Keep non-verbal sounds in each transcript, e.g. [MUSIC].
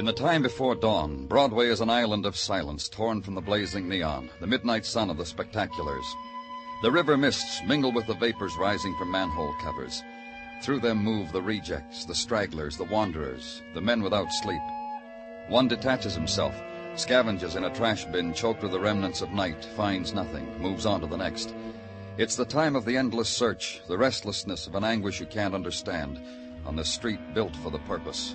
In the time before dawn, Broadway is an island of silence torn from the blazing neon, the midnight sun of the spectaculars. The river mists mingle with the vapors rising from manhole covers. Through them move the rejects, the stragglers, the wanderers, the men without sleep. One detaches himself, scavenges in a trash bin choked with the remnants of night, finds nothing, moves on to the next. It's the time of the endless search, the restlessness of an anguish you can't understand, on the street built for the purpose.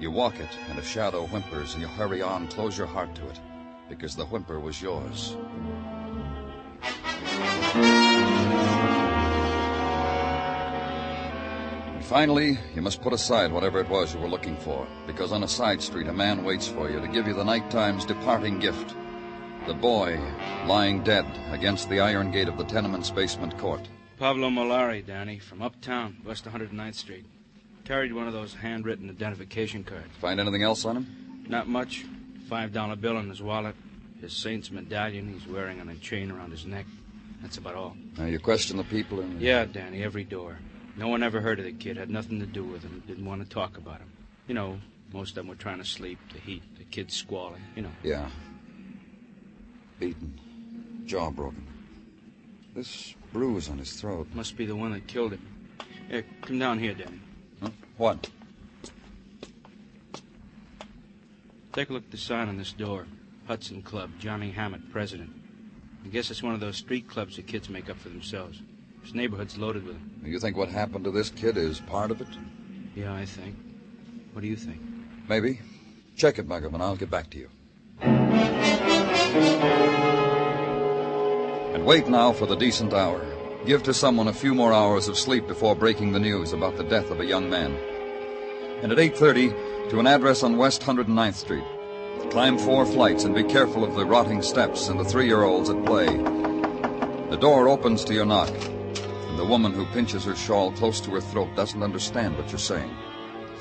You walk it, and a shadow whimpers, and you hurry on, close your heart to it, because the whimper was yours. And finally, you must put aside whatever it was you were looking for, because on a side street a man waits for you to give you the nighttime's departing gift. The boy lying dead against the iron gate of the tenement's basement court. Pablo Molari, Danny, from uptown, West 109th Street. Carried one of those handwritten identification cards. Find anything else on him? Not much. Five dollar bill in his wallet. His saint's medallion he's wearing on a chain around his neck. That's about all. Now, you question the people in. Yeah, Danny, every door. No one ever heard of the kid, had nothing to do with him, didn't want to talk about him. You know, most of them were trying to sleep, the heat, the kids squalling, you know. Yeah. Beaten. Jaw broken. This bruise on his throat. Must be the one that killed him. Here, come down here, Danny. What? Take a look at the sign on this door. Hudson Club, Johnny Hammett, president. I guess it's one of those street clubs the kids make up for themselves. This neighborhood's loaded with them. You think what happened to this kid is part of it? Yeah, I think. What do you think? Maybe. Check it, Muggavan. I'll get back to you. And wait now for the decent hour. Give to someone a few more hours of sleep before breaking the news about the death of a young man. And at 8.30, to an address on West 109th Street. Climb four flights and be careful of the rotting steps and the three-year-olds at play. The door opens to your knock, and the woman who pinches her shawl close to her throat doesn't understand what you're saying,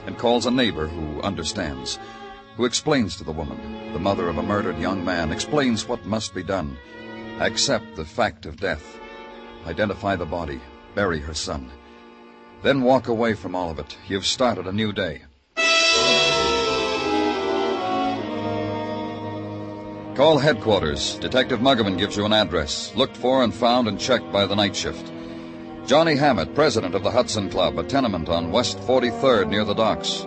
and calls a neighbor who understands, who explains to the woman, the mother of a murdered young man, explains what must be done. Accept the fact of death. Identify the body. Bury her son. Then walk away from all of it. You've started a new day. Call headquarters. Detective Muggavan gives you an address. Looked for and found and checked by the night shift. Johnny Hammett, president of the Hudson Club, a tenement on West 43rd near the docks.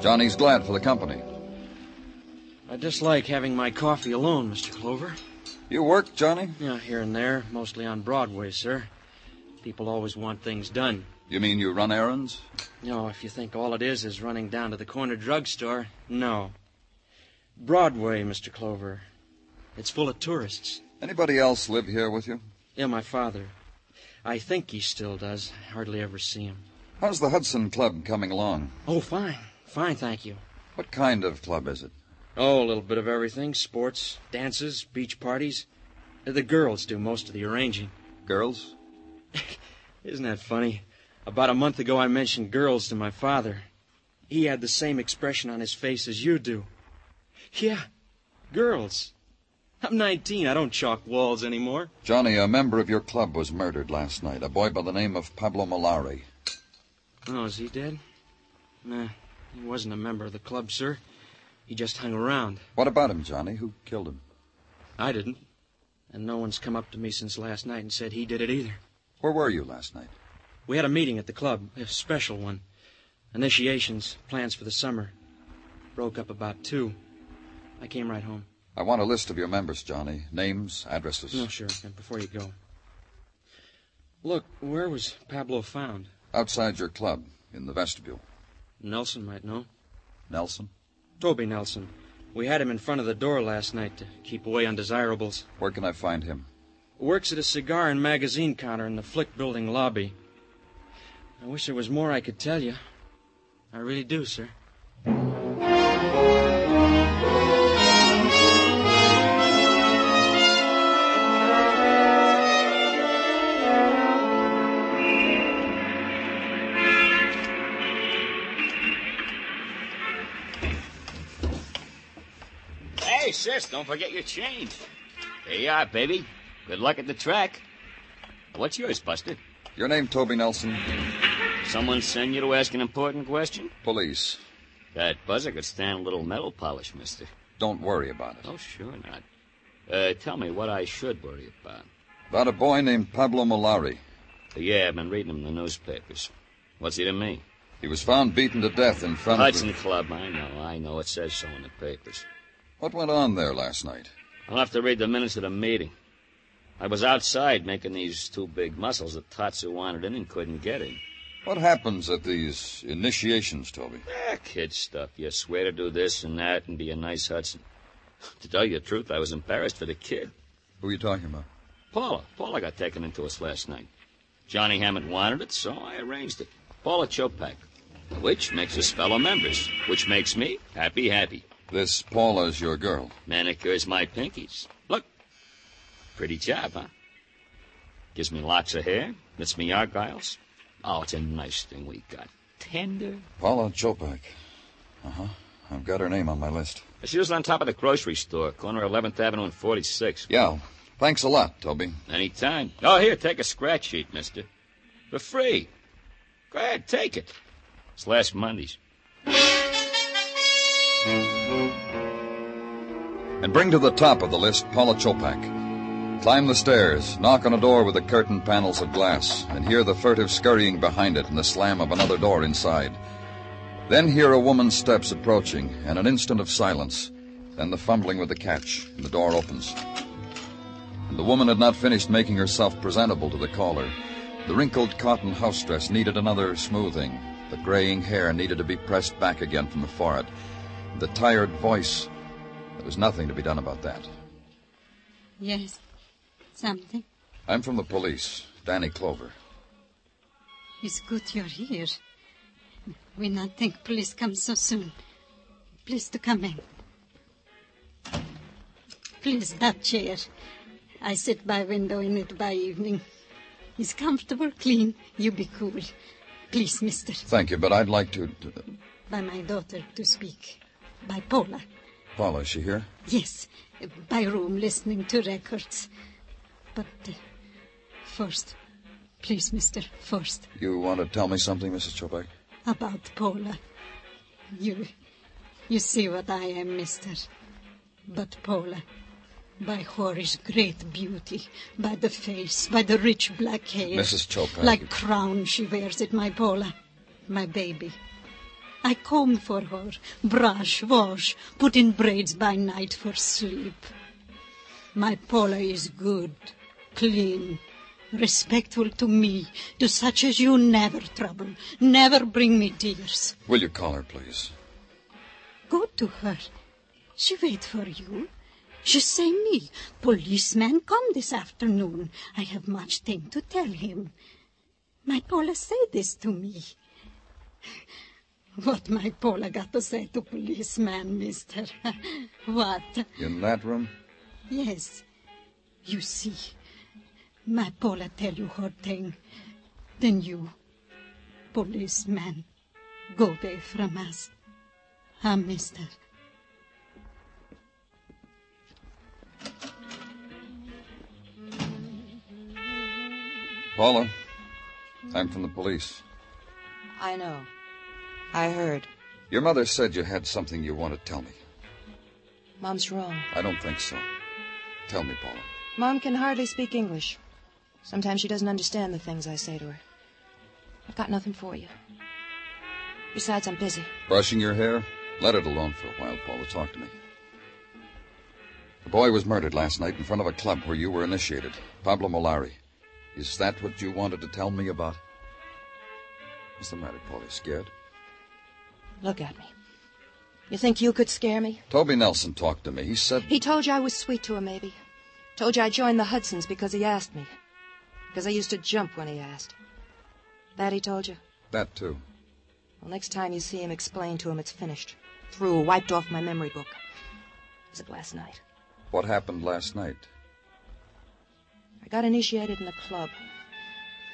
Johnny's glad for the company. I dislike having my coffee alone, Mr. Clover. You work, Johnny? Yeah, here and there, mostly on Broadway, sir. People always want things done. You mean you run errands? No, if you think all it is is running down to the corner drugstore, no. Broadway, Mr. Clover. It's full of tourists. Anybody else live here with you? Yeah, my father. I think he still does. I hardly ever see him. How's the Hudson Club coming along? Oh, fine. Fine, thank you. What kind of club is it? Oh, a little bit of everything sports, dances, beach parties. Uh, the girls do most of the arranging. Girls? [LAUGHS] Isn't that funny? About a month ago, I mentioned girls to my father. He had the same expression on his face as you do. Yeah, girls. I'm 19. I don't chalk walls anymore. Johnny, a member of your club was murdered last night. A boy by the name of Pablo Molari. Oh, is he dead? Nah, he wasn't a member of the club, sir. He just hung around. What about him, Johnny? Who killed him? I didn't. And no one's come up to me since last night and said he did it either. Where were you last night? We had a meeting at the club, a special one. Initiations, plans for the summer. Broke up about two. I came right home. I want a list of your members, Johnny. Names, addresses. No, sure. And before you go. Look, where was Pablo found? Outside your club, in the vestibule. Nelson might know. Nelson? Toby Nelson. We had him in front of the door last night to keep away undesirables. Where can I find him? Works at a cigar and magazine counter in the Flick building lobby. I wish there was more I could tell you. I really do, sir. Don't forget your change. There you are, baby. Good luck at the track. What's yours, Buster? Your name, Toby Nelson? Someone send you to ask an important question? Police. That buzzer could stand a little metal polish, mister. Don't worry about it. Oh, sure not. Uh, tell me what I should worry about. About a boy named Pablo Molari. Yeah, I've been reading him in the newspapers. What's he to me? He was found beaten to death in front Hudson of Club. I know, I know. It says so in the papers. What went on there last night? I'll have to read the minutes of the meeting. I was outside making these two big muscles that Tatsu wanted in and couldn't get in. What happens at these initiations, Toby? Ah, kid stuff. You swear to do this and that and be a nice Hudson. To tell you the truth, I was embarrassed for the kid. Who are you talking about? Paula. Paula got taken into us last night. Johnny Hammond wanted it, so I arranged it. Paula Chopak. Which makes us fellow members. Which makes me happy, happy. This Paula's your girl. Manicures my pinkies. Look. Pretty job, huh? Gives me lots of hair. Knits me argyles. Oh, it's a nice thing we got. Tender. Paula Chopak. Uh-huh. I've got her name on my list. She was on top of the grocery store, corner 11th Avenue and 46. Yeah. Thanks a lot, Toby. Anytime. Oh, here, take a scratch sheet, mister. For free. Go ahead, take it. It's last Monday's. And bring to the top of the list Paula Chopak. Climb the stairs, knock on a door with the curtain panels of glass, and hear the furtive scurrying behind it and the slam of another door inside. Then hear a woman's steps approaching, and an instant of silence. Then the fumbling with the catch, and the door opens. And the woman had not finished making herself presentable to the caller. The wrinkled cotton house dress needed another smoothing. The graying hair needed to be pressed back again from the forehead. The tired voice. There was nothing to be done about that. Yes. Something. I'm from the police, Danny Clover. It's good you're here. We not think police come so soon. Please to come in. Please, that chair. I sit by window in it by evening. It's comfortable, clean. You be cool. Please, mister. Thank you, but I'd like to. to By my daughter to speak. By Paula. Paula, is she here? Yes. By room listening to records. But uh, first, please, mister, first. You want to tell me something, Mrs. Chopak? about Paula. You, you see what I am, mister. But Paula, by Hori's great beauty, by the face, by the rich black hair. Mrs. Chopak. Like crown she wears it, my Paula, my baby. I comb for her, brush, wash, put in braids by night for sleep. My Paula is good, clean, respectful to me, to such as you never trouble, never bring me tears. Will you call her, please? Go to her. She wait for you. She say me, policeman come this afternoon. I have much thing to tell him. My Paula say this to me. What my Paula got to say to policeman, mister? [LAUGHS] what? In that room? Yes. You see, my Paula tell you her thing. Then you, policeman, go away from us. Ah, mister. Paula, I'm from the police. I know. I heard. Your mother said you had something you want to tell me. Mom's wrong. I don't think so. Tell me, Paula. Mom can hardly speak English. Sometimes she doesn't understand the things I say to her. I've got nothing for you. Besides, I'm busy. Brushing your hair? Let it alone for a while, Paula. Talk to me. The boy was murdered last night in front of a club where you were initiated. Pablo Molari. Is that what you wanted to tell me about? What's the matter, Paula? Scared? Look at me. You think you could scare me? Toby Nelson talked to me. He said. He told you I was sweet to him, maybe. Told you I joined the Hudsons because he asked me. Because I used to jump when he asked. That he told you? That, too. Well, next time you see him, explain to him it's finished. Through, wiped off my memory book. Was it last night? What happened last night? I got initiated in a club.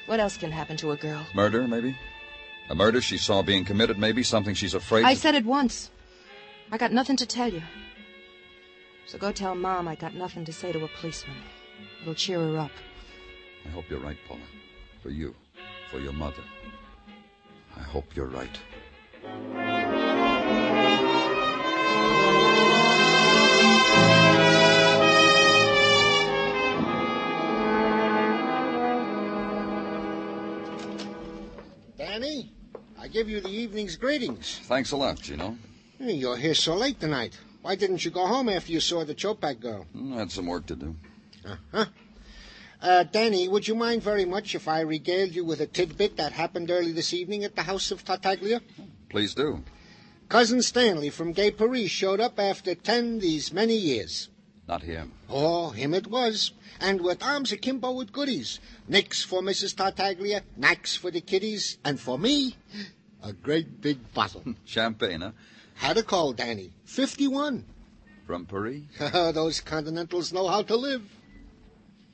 What else can happen to a girl? Murder, maybe? A murder she saw being committed, maybe? Something she's afraid of. I to... said it once. I got nothing to tell you. So go tell Mom I got nothing to say to a policeman. It'll cheer her up. I hope you're right, Paula. For you, for your mother. I hope you're right. Give you the evening's greetings. Thanks a lot, Gino. You're here so late tonight. Why didn't you go home after you saw the Chopak girl? Hmm, I had some work to do. Uh-huh. Uh, Danny, would you mind very much if I regaled you with a tidbit that happened early this evening at the house of Tartaglia? Please do. Cousin Stanley from Gay Paris showed up after ten these many years. Not him. Oh, him it was. And with arms akimbo with goodies. Nicks for Mrs. Tartaglia, knacks for the kiddies, and for me, a great big bottle. Hmm, champagne, huh? Had a call, Danny. Fifty-one. From Paris? [LAUGHS] Those Continentals know how to live.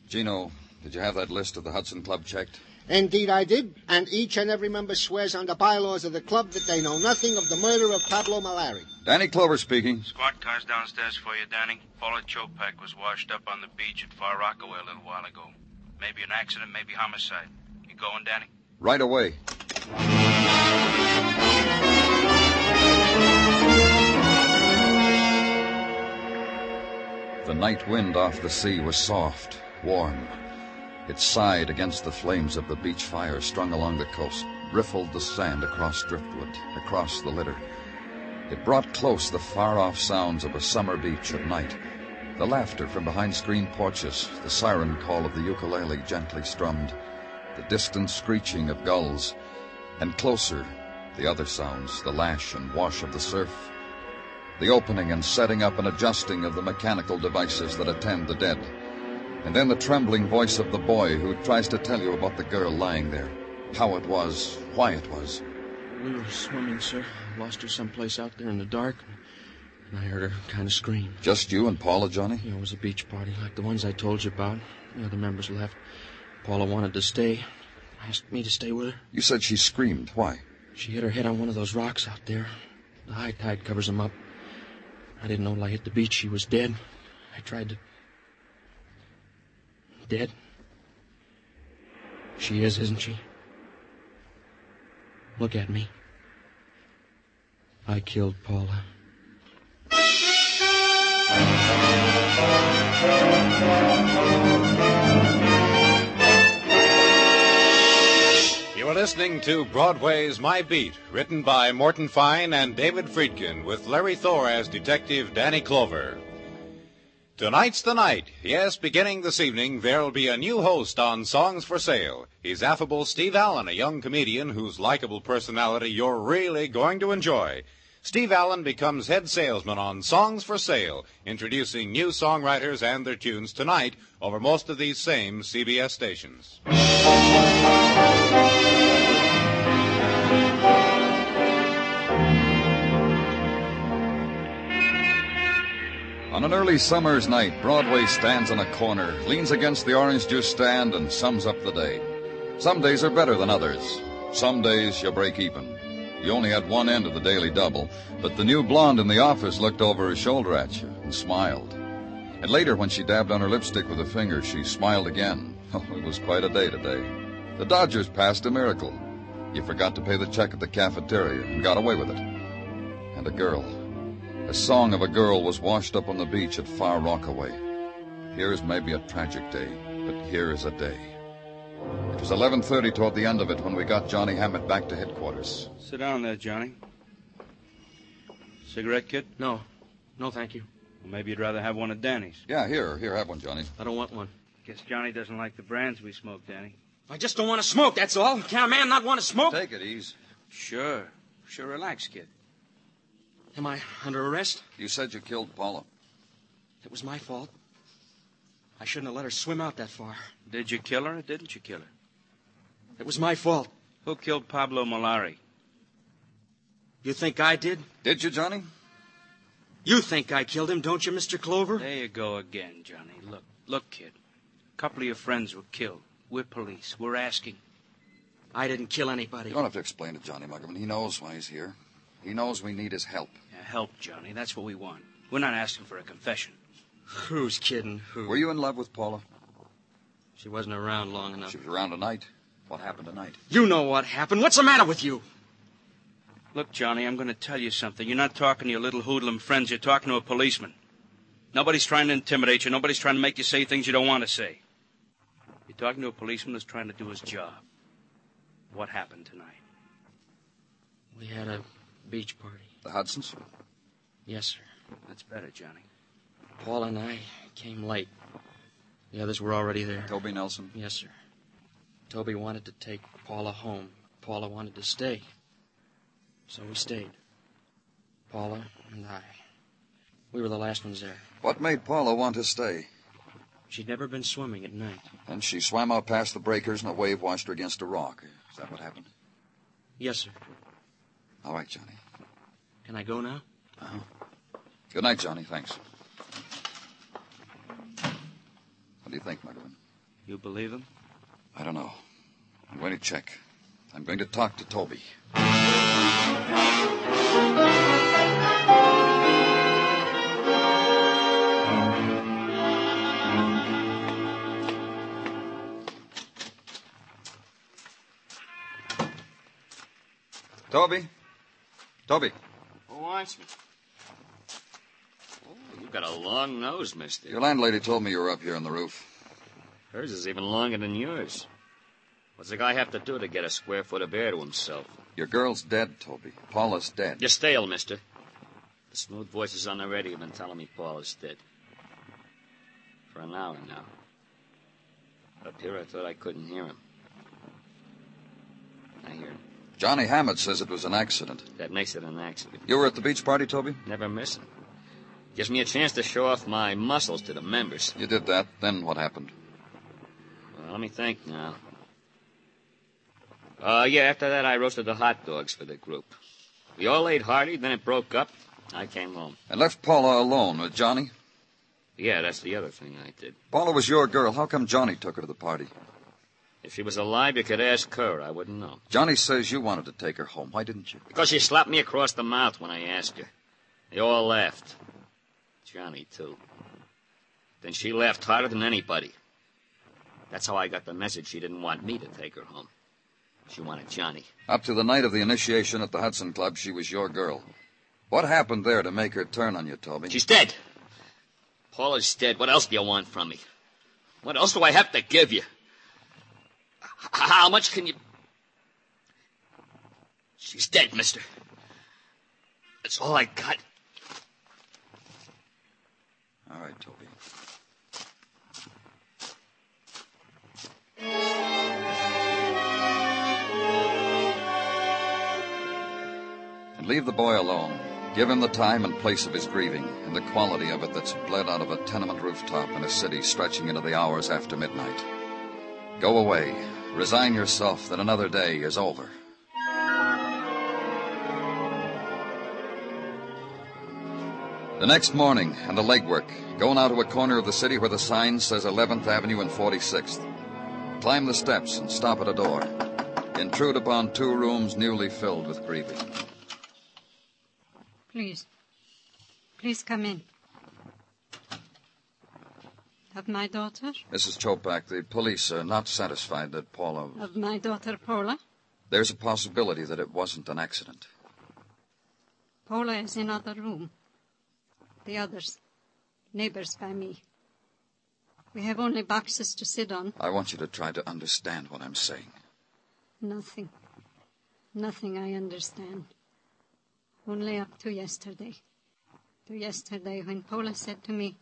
Gino, did you have that list of the Hudson Club checked? Indeed, I did. And each and every member swears on the bylaws of the club that they know nothing of the murder of Pablo Molari. Danny Clover speaking. Squad car's downstairs for you, Danny. Paula Chopak was washed up on the beach at Far Rockaway a little while ago. Maybe an accident, maybe homicide. You going, Danny? Right away. The night wind off the sea was soft, warm. It sighed against the flames of the beach fire strung along the coast, riffled the sand across driftwood, across the litter. It brought close the far-off sounds of a summer beach at night. The laughter from behind screen porches, the siren call of the ukulele gently strummed, the distant screeching of gulls, and closer, the other sounds, the lash and wash of the surf, the opening and setting up and adjusting of the mechanical devices that attend the dead, and then the trembling voice of the boy who tries to tell you about the girl lying there, how it was, why it was. We were swimming, sir. Lost her someplace out there in the dark, and I heard her kind of scream. Just you and Paula, Johnny? Know, it was a beach party like the ones I told you about. The other members left. Paula wanted to stay. Asked me to stay with her. You said she screamed. Why? She hit her head on one of those rocks out there. The high tide covers them up. I didn't know till I hit the beach she was dead. I tried to. Dead? She is, isn't she? Look at me. I killed Paula. You are listening to Broadway's My Beat, written by Morton Fine and David Friedkin, with Larry Thor as Detective Danny Clover. Tonight's the night. Yes, beginning this evening, there'll be a new host on Songs for Sale. He's affable Steve Allen, a young comedian whose likable personality you're really going to enjoy. Steve Allen becomes head salesman on Songs for Sale, introducing new songwriters and their tunes tonight over most of these same CBS stations. An early summer's night, Broadway stands on a corner, leans against the orange juice stand, and sums up the day. Some days are better than others. Some days you break even. You only had one end of the daily double, but the new blonde in the office looked over her shoulder at you and smiled. And later, when she dabbed on her lipstick with a finger, she smiled again. [LAUGHS] Oh, it was quite a day today. The Dodgers passed a miracle. You forgot to pay the check at the cafeteria and got away with it. And a girl. A song of a girl was washed up on the beach at Far Rockaway. Here's maybe a tragic day, but here is a day. It was 11.30 toward the end of it when we got Johnny Hammett back to headquarters. Sit down there, Johnny. Cigarette, kid? No. No, thank you. Well, maybe you'd rather have one of Danny's. Yeah, here, here, have one, Johnny. I don't want one. Guess Johnny doesn't like the brands we smoke, Danny. I just don't want to smoke, that's all. Can a man not want to smoke? Take it easy. Sure. Sure, relax, kid. Am I under arrest? You said you killed Paula. It was my fault. I shouldn't have let her swim out that far. Did you kill her or didn't you kill her? It was my fault. Who killed Pablo Molari? You think I did? Did you, Johnny? You think I killed him, don't you, Mr. Clover? There you go again, Johnny. Look, look, kid. A couple of your friends were killed. We're police. We're asking. I didn't kill anybody. You don't have to explain it, Johnny Muggavan. He knows why he's here. He knows we need his help. Yeah, help, Johnny. That's what we want. We're not asking for a confession. Who's kidding? Who? Were you in love with Paula? She wasn't around long enough. She was around tonight. What happened tonight? You know what happened. What's the matter with you? Look, Johnny, I'm going to tell you something. You're not talking to your little hoodlum friends. You're talking to a policeman. Nobody's trying to intimidate you. Nobody's trying to make you say things you don't want to say. You're talking to a policeman who's trying to do his job. What happened tonight? We had a beach party. The Hudsons? Yes, sir. That's better, Johnny. Paul and I came late. The others were already there. Toby Nelson? Yes, sir. Toby wanted to take Paula home. Paula wanted to stay. So we stayed. Paula and I. We were the last ones there. What made Paula want to stay? She'd never been swimming at night. And she swam out past the breakers and a wave washed her against a rock. Is that what happened? Yes, sir. All right, Johnny. Can I go now? Uh-huh. Good night, Johnny. Thanks. What do you think, Muggavan? You believe him? I don't know. I'm going to check. I'm going to talk to Toby. Toby? Toby, Who wants me? Oh, you've got a long nose, mister. your landlady told me you were up here on the roof. Hers is even longer than yours. What's the guy have to do to get a square foot of air to himself? Your girl's dead, Toby. Paula's dead. You're stale, mister. The smooth voices on the radio have been telling me Paula's dead. For an hour now. Up here, I thought I couldn't hear him. I hear him. Johnny Hammett says it was an accident. That makes it an accident. You were at the beach party, Toby? Never miss it. Gives me a chance to show off my muscles to the members. You did that. Then what happened? Well, let me think now. Uh, yeah, after that, I roasted the hot dogs for the group. We all ate hearty, then it broke up. I came home. And left Paula alone with Johnny? Yeah, that's the other thing I did. Paula was your girl. How come Johnny took her to the party? If she was alive, you could ask her. I wouldn't know. Johnny says you wanted to take her home. Why didn't you? Because she slapped me across the mouth when I asked her. They all laughed. Johnny, too. Then she laughed harder than anybody. That's how I got the message she didn't want me to take her home. She wanted Johnny. Up to the night of the initiation at the Hudson Club, she was your girl. What happened there to make her turn on you, Toby? She's dead. Paula's dead. What else do you want from me? What else do I have to give you? How much can you. She's dead, mister. That's all I got. All right, Toby. And leave the boy alone. Give him the time and place of his grieving, and the quality of it that's bled out of a tenement rooftop in a city stretching into the hours after midnight. Go away. Resign yourself that another day is over. The next morning, and the legwork. Go now to a corner of the city where the sign says 11th Avenue and 46th. Climb the steps and stop at a door. Intrude upon two rooms newly filled with grieving. Please. Please come in. Of my daughter? Mrs. Chopak, the police are not satisfied that Paula. Of my daughter Paula? There's a possibility that it wasn't an accident. Paula is in other room. The others. Neighbors by me. We have only boxes to sit on. I want you to try to understand what I'm saying. Nothing. Nothing I understand. Only up to yesterday. To yesterday when Paula said to me,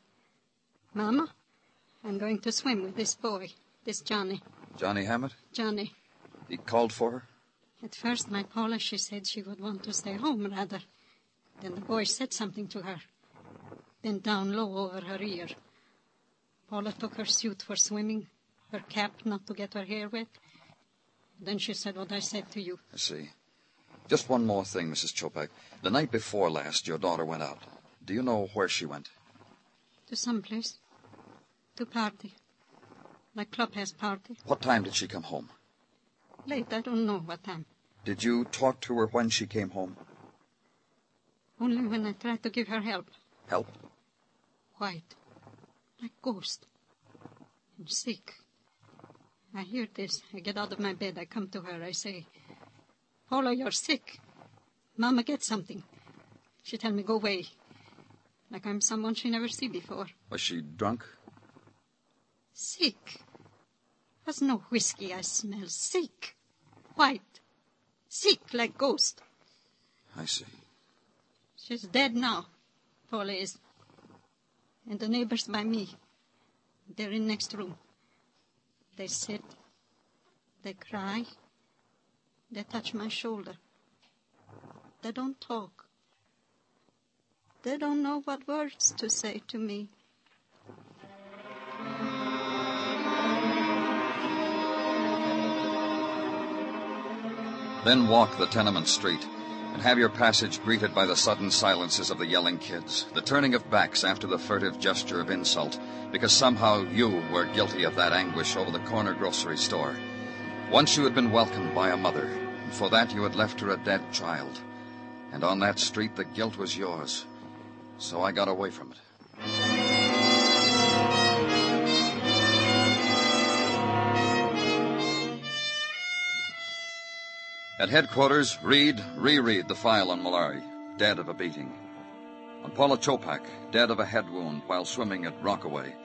Mama, I'm going to swim with this boy, this Johnny. Johnny Hammett? Johnny. He called for her? At first, my Paula, she said she would want to stay home rather. Then the boy said something to her. Then down low over her ear. Paula took her suit for swimming, her cap not to get her hair wet. Then she said what I said to you. I see. Just one more thing, Mrs. Chopak. The night before last, your daughter went out. Do you know where she went? To some place. To party. My club has party. What time did she come home? Late, I don't know what time. Did you talk to her when she came home? Only when I tried to give her help. Help? White. like ghost. I'm sick. I hear this. I get out of my bed. I come to her. I say, Paula, you're sick. Mama, get something. She tell me go away. Like I'm someone she never see before. Was she drunk? Sick. Was no whiskey I smell. Sick. White. Sick like ghost. I see. She's dead now. Paula is. And the neighbors by me. They're in next room. They sit. They cry. They touch my shoulder. They don't talk. They don't know what words to say to me. Then walk the tenement street and have your passage greeted by the sudden silences of the yelling kids, the turning of backs after the furtive gesture of insult, because somehow you were guilty of that anguish over the corner grocery store. Once you had been welcomed by a mother, and for that you had left her a dead child. And on that street the guilt was yours. So I got away from it. At headquarters, read, reread the file on Molari, dead of a beating. On Paula Chopak, dead of a head wound while swimming at Rockaway.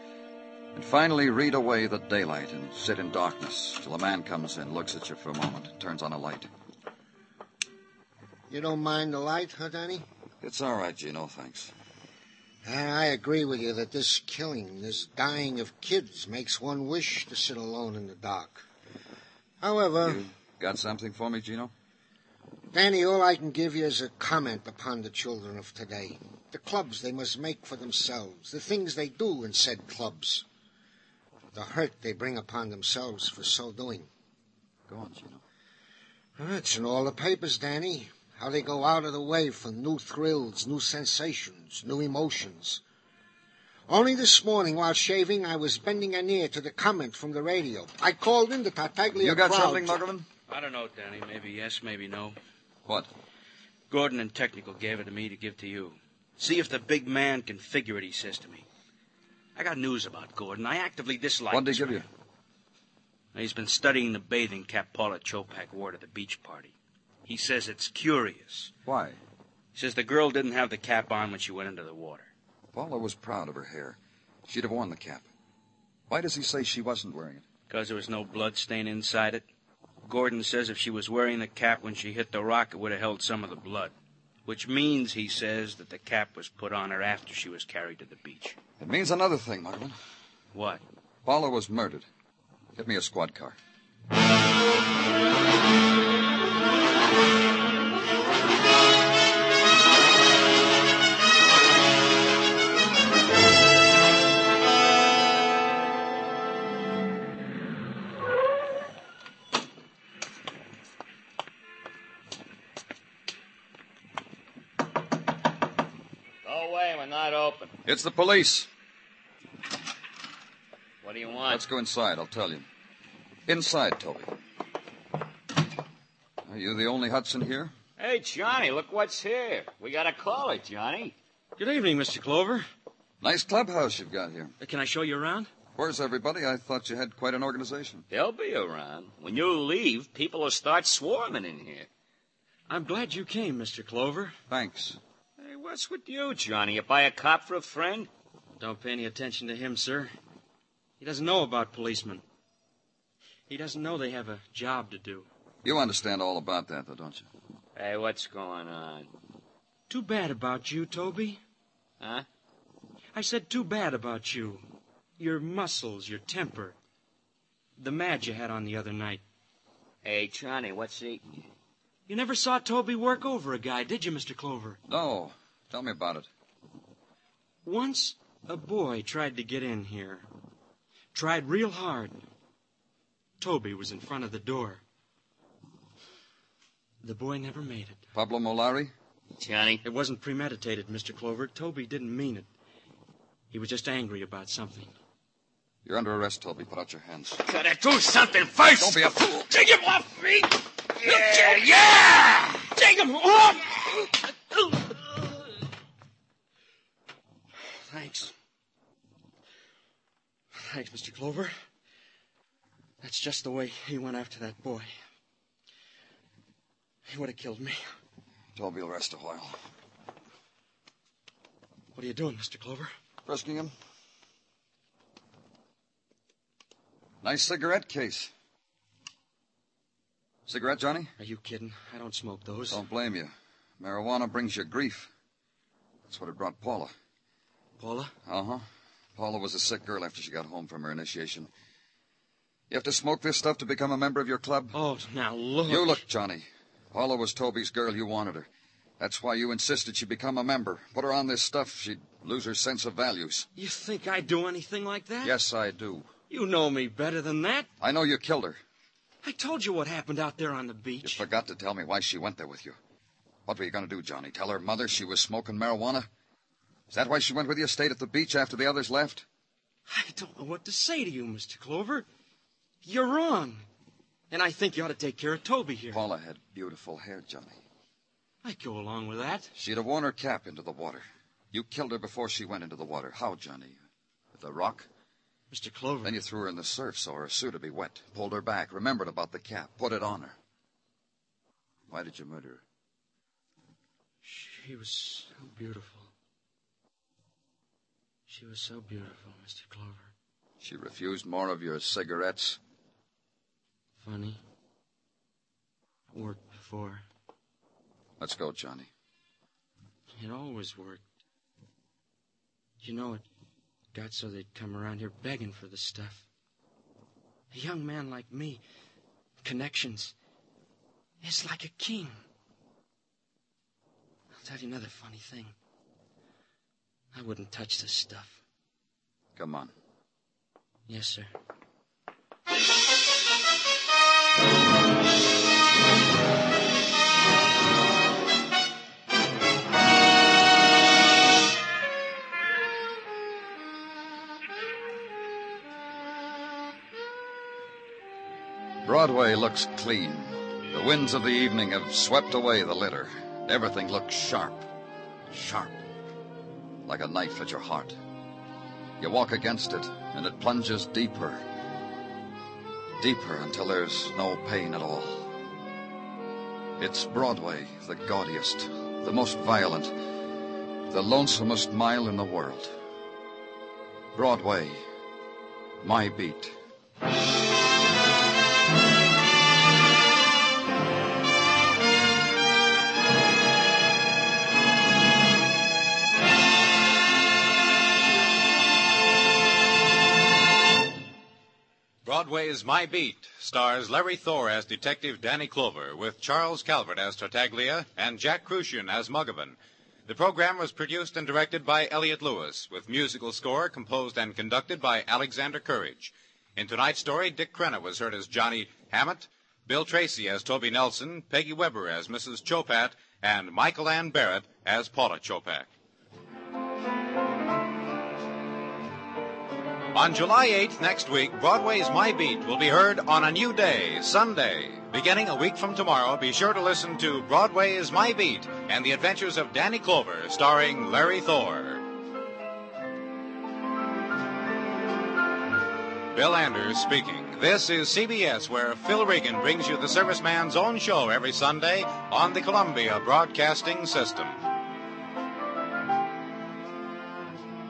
And finally read away the daylight and sit in darkness till a man comes in, looks at you for a moment, and turns on a light. You don't mind the light, huh, Danny? It's all right, Gino, thanks. I agree with you that this killing, this dying of kids, makes one wish to sit alone in the dark. However, You got something for me, Gino? Danny, all I can give you is a comment upon the children of today. The clubs they must make for themselves, the things they do in said clubs, the hurt they bring upon themselves for so doing. Go on, Gino. It's in all the papers, Danny. How they go out of the way for new thrills, new sensations, new emotions. Only this morning, while shaving, I was bending an ear to the comment from the radio. I called in the Tartaglia You got crowd. something, Muggavan? I don't know, Danny. Maybe yes, maybe no. What? Gordon and Technical gave it to me to give to you. See if the big man can figure it, he says to me. I got news about Gordon. I actively dislike What did he give man. you? He's been studying the bathing cap Paula Chopak wore to the beach party. He says it's curious. Why? He says the girl didn't have the cap on when she went into the water. Paula was proud of her hair. She'd have worn the cap. Why does he say she wasn't wearing it? Because there was no blood stain inside it. Gordon says if she was wearing the cap when she hit the rock, it would have held some of the blood. Which means, he says, that the cap was put on her after she was carried to the beach. It means another thing, Muggavan. What? Paula was murdered. Get me a squad car. Go away, we're not open. It's the police. What do you want? Let's go inside, I'll tell you. Inside, Toby. Are you the only Hudson here? Hey, Johnny, look what's here. We got a caller, Johnny. Good evening, Mr. Clover. Nice clubhouse you've got here. Uh, Can I show you around? Where's everybody? I thought you had quite an organization. They'll be around. When you leave, people will start swarming in here. I'm glad you came, Mr. Clover. Thanks. Hey, what's with you, Johnny? You buy a cop for a friend? Don't pay any attention to him, sir. He doesn't know about policemen. He doesn't know they have a job to do. You understand all about that, though, don't you? Hey, what's going on? Too bad about you, Toby. Huh? I said too bad about you. Your muscles, your temper. The mad you had on the other night. Hey, Johnny, what's eating you? You never saw Toby work over a guy, did you, Mr. Clover? No. Tell me about it. Once a boy tried to get in here. Tried real hard. Toby was in front of the door. The boy never made it. Pablo Molari? Johnny? It wasn't premeditated, Mr. Clover. Toby didn't mean it. He was just angry about something. You're under arrest, Toby. Put out your hands. Gotta do something first! Don't be a fool. Take him off me! Yeah! yeah! Take him off! Thanks. Thanks, Mr. Clover. That's just the way he went after that boy. He would have killed me. Toby will rest a while. What are you doing, Mr. Clover? Frisking him. Nice cigarette case. Cigarette, Johnny? Are you kidding? I don't smoke those. Don't blame you. Marijuana brings you grief. That's what it brought Paula. Paula? Uh huh. Paula was a sick girl after she got home from her initiation. You have to smoke this stuff to become a member of your club? Oh, now look. You look, Johnny. Paula was Toby's girl. You wanted her. That's why you insisted she become a member. Put her on this stuff, she'd lose her sense of values. You think I'd do anything like that? Yes, I do. You know me better than that. I know you killed her. I told you what happened out there on the beach. You forgot to tell me why she went there with you. What were you going to do, Johnny? Tell her mother she was smoking marijuana? Is that why she went with you, stayed at the beach after the others left? I don't know what to say to you, Mr. Clover. You're wrong. And I think you ought to take care of Toby here. Paula had beautiful hair, Johnny. I'd go along with that. She'd have worn her cap into the water. You killed her before she went into the water. How, Johnny? With a rock? Mr. Clover. Then you threw her in the surf so her suit would be wet. Pulled her back, remembered about the cap, put it on her. Why did you murder her? She was so beautiful. She was so beautiful, Mr. Clover. She refused more of your cigarettes. Funny. Worked before. Let's go, Johnny. It always worked. You know, it got so they'd come around here begging for the stuff. A young man like me, connections, is like a king. I'll tell you another funny thing. I wouldn't touch this stuff. Come on. Yes, sir. Broadway looks clean. The winds of the evening have swept away the litter. Everything looks sharp. Sharp. Like a knife at your heart. You walk against it, and it plunges deeper. Deeper until there's no pain at all. It's Broadway, the gaudiest, the most violent, the lonesomest mile in the world. Broadway, my beat. Broadway's My Beat stars Larry Thor as Detective Danny Clover, with Charles Calvert as Tartaglia and Jack Kruschen as Muggavan. The program was produced and directed by Elliott Lewis, with musical score composed and conducted by Alexander Courage. In tonight's story, Dick Crenna was heard as Johnny Hammett, Bill Tracy as Toby Nelson, Peggy Weber as Mrs. Chopak, and Michael Ann Barrett as Paula Chopak. On July 8th next week, Broadway's My Beat will be heard on a new day, Sunday. Beginning a week from tomorrow, be sure to listen to Broadway's My Beat and the adventures of Danny Clover, starring Larry Thor. Bill Anders speaking. This is CBS, where Phil Regan brings you the serviceman's own show every Sunday on the Columbia Broadcasting System.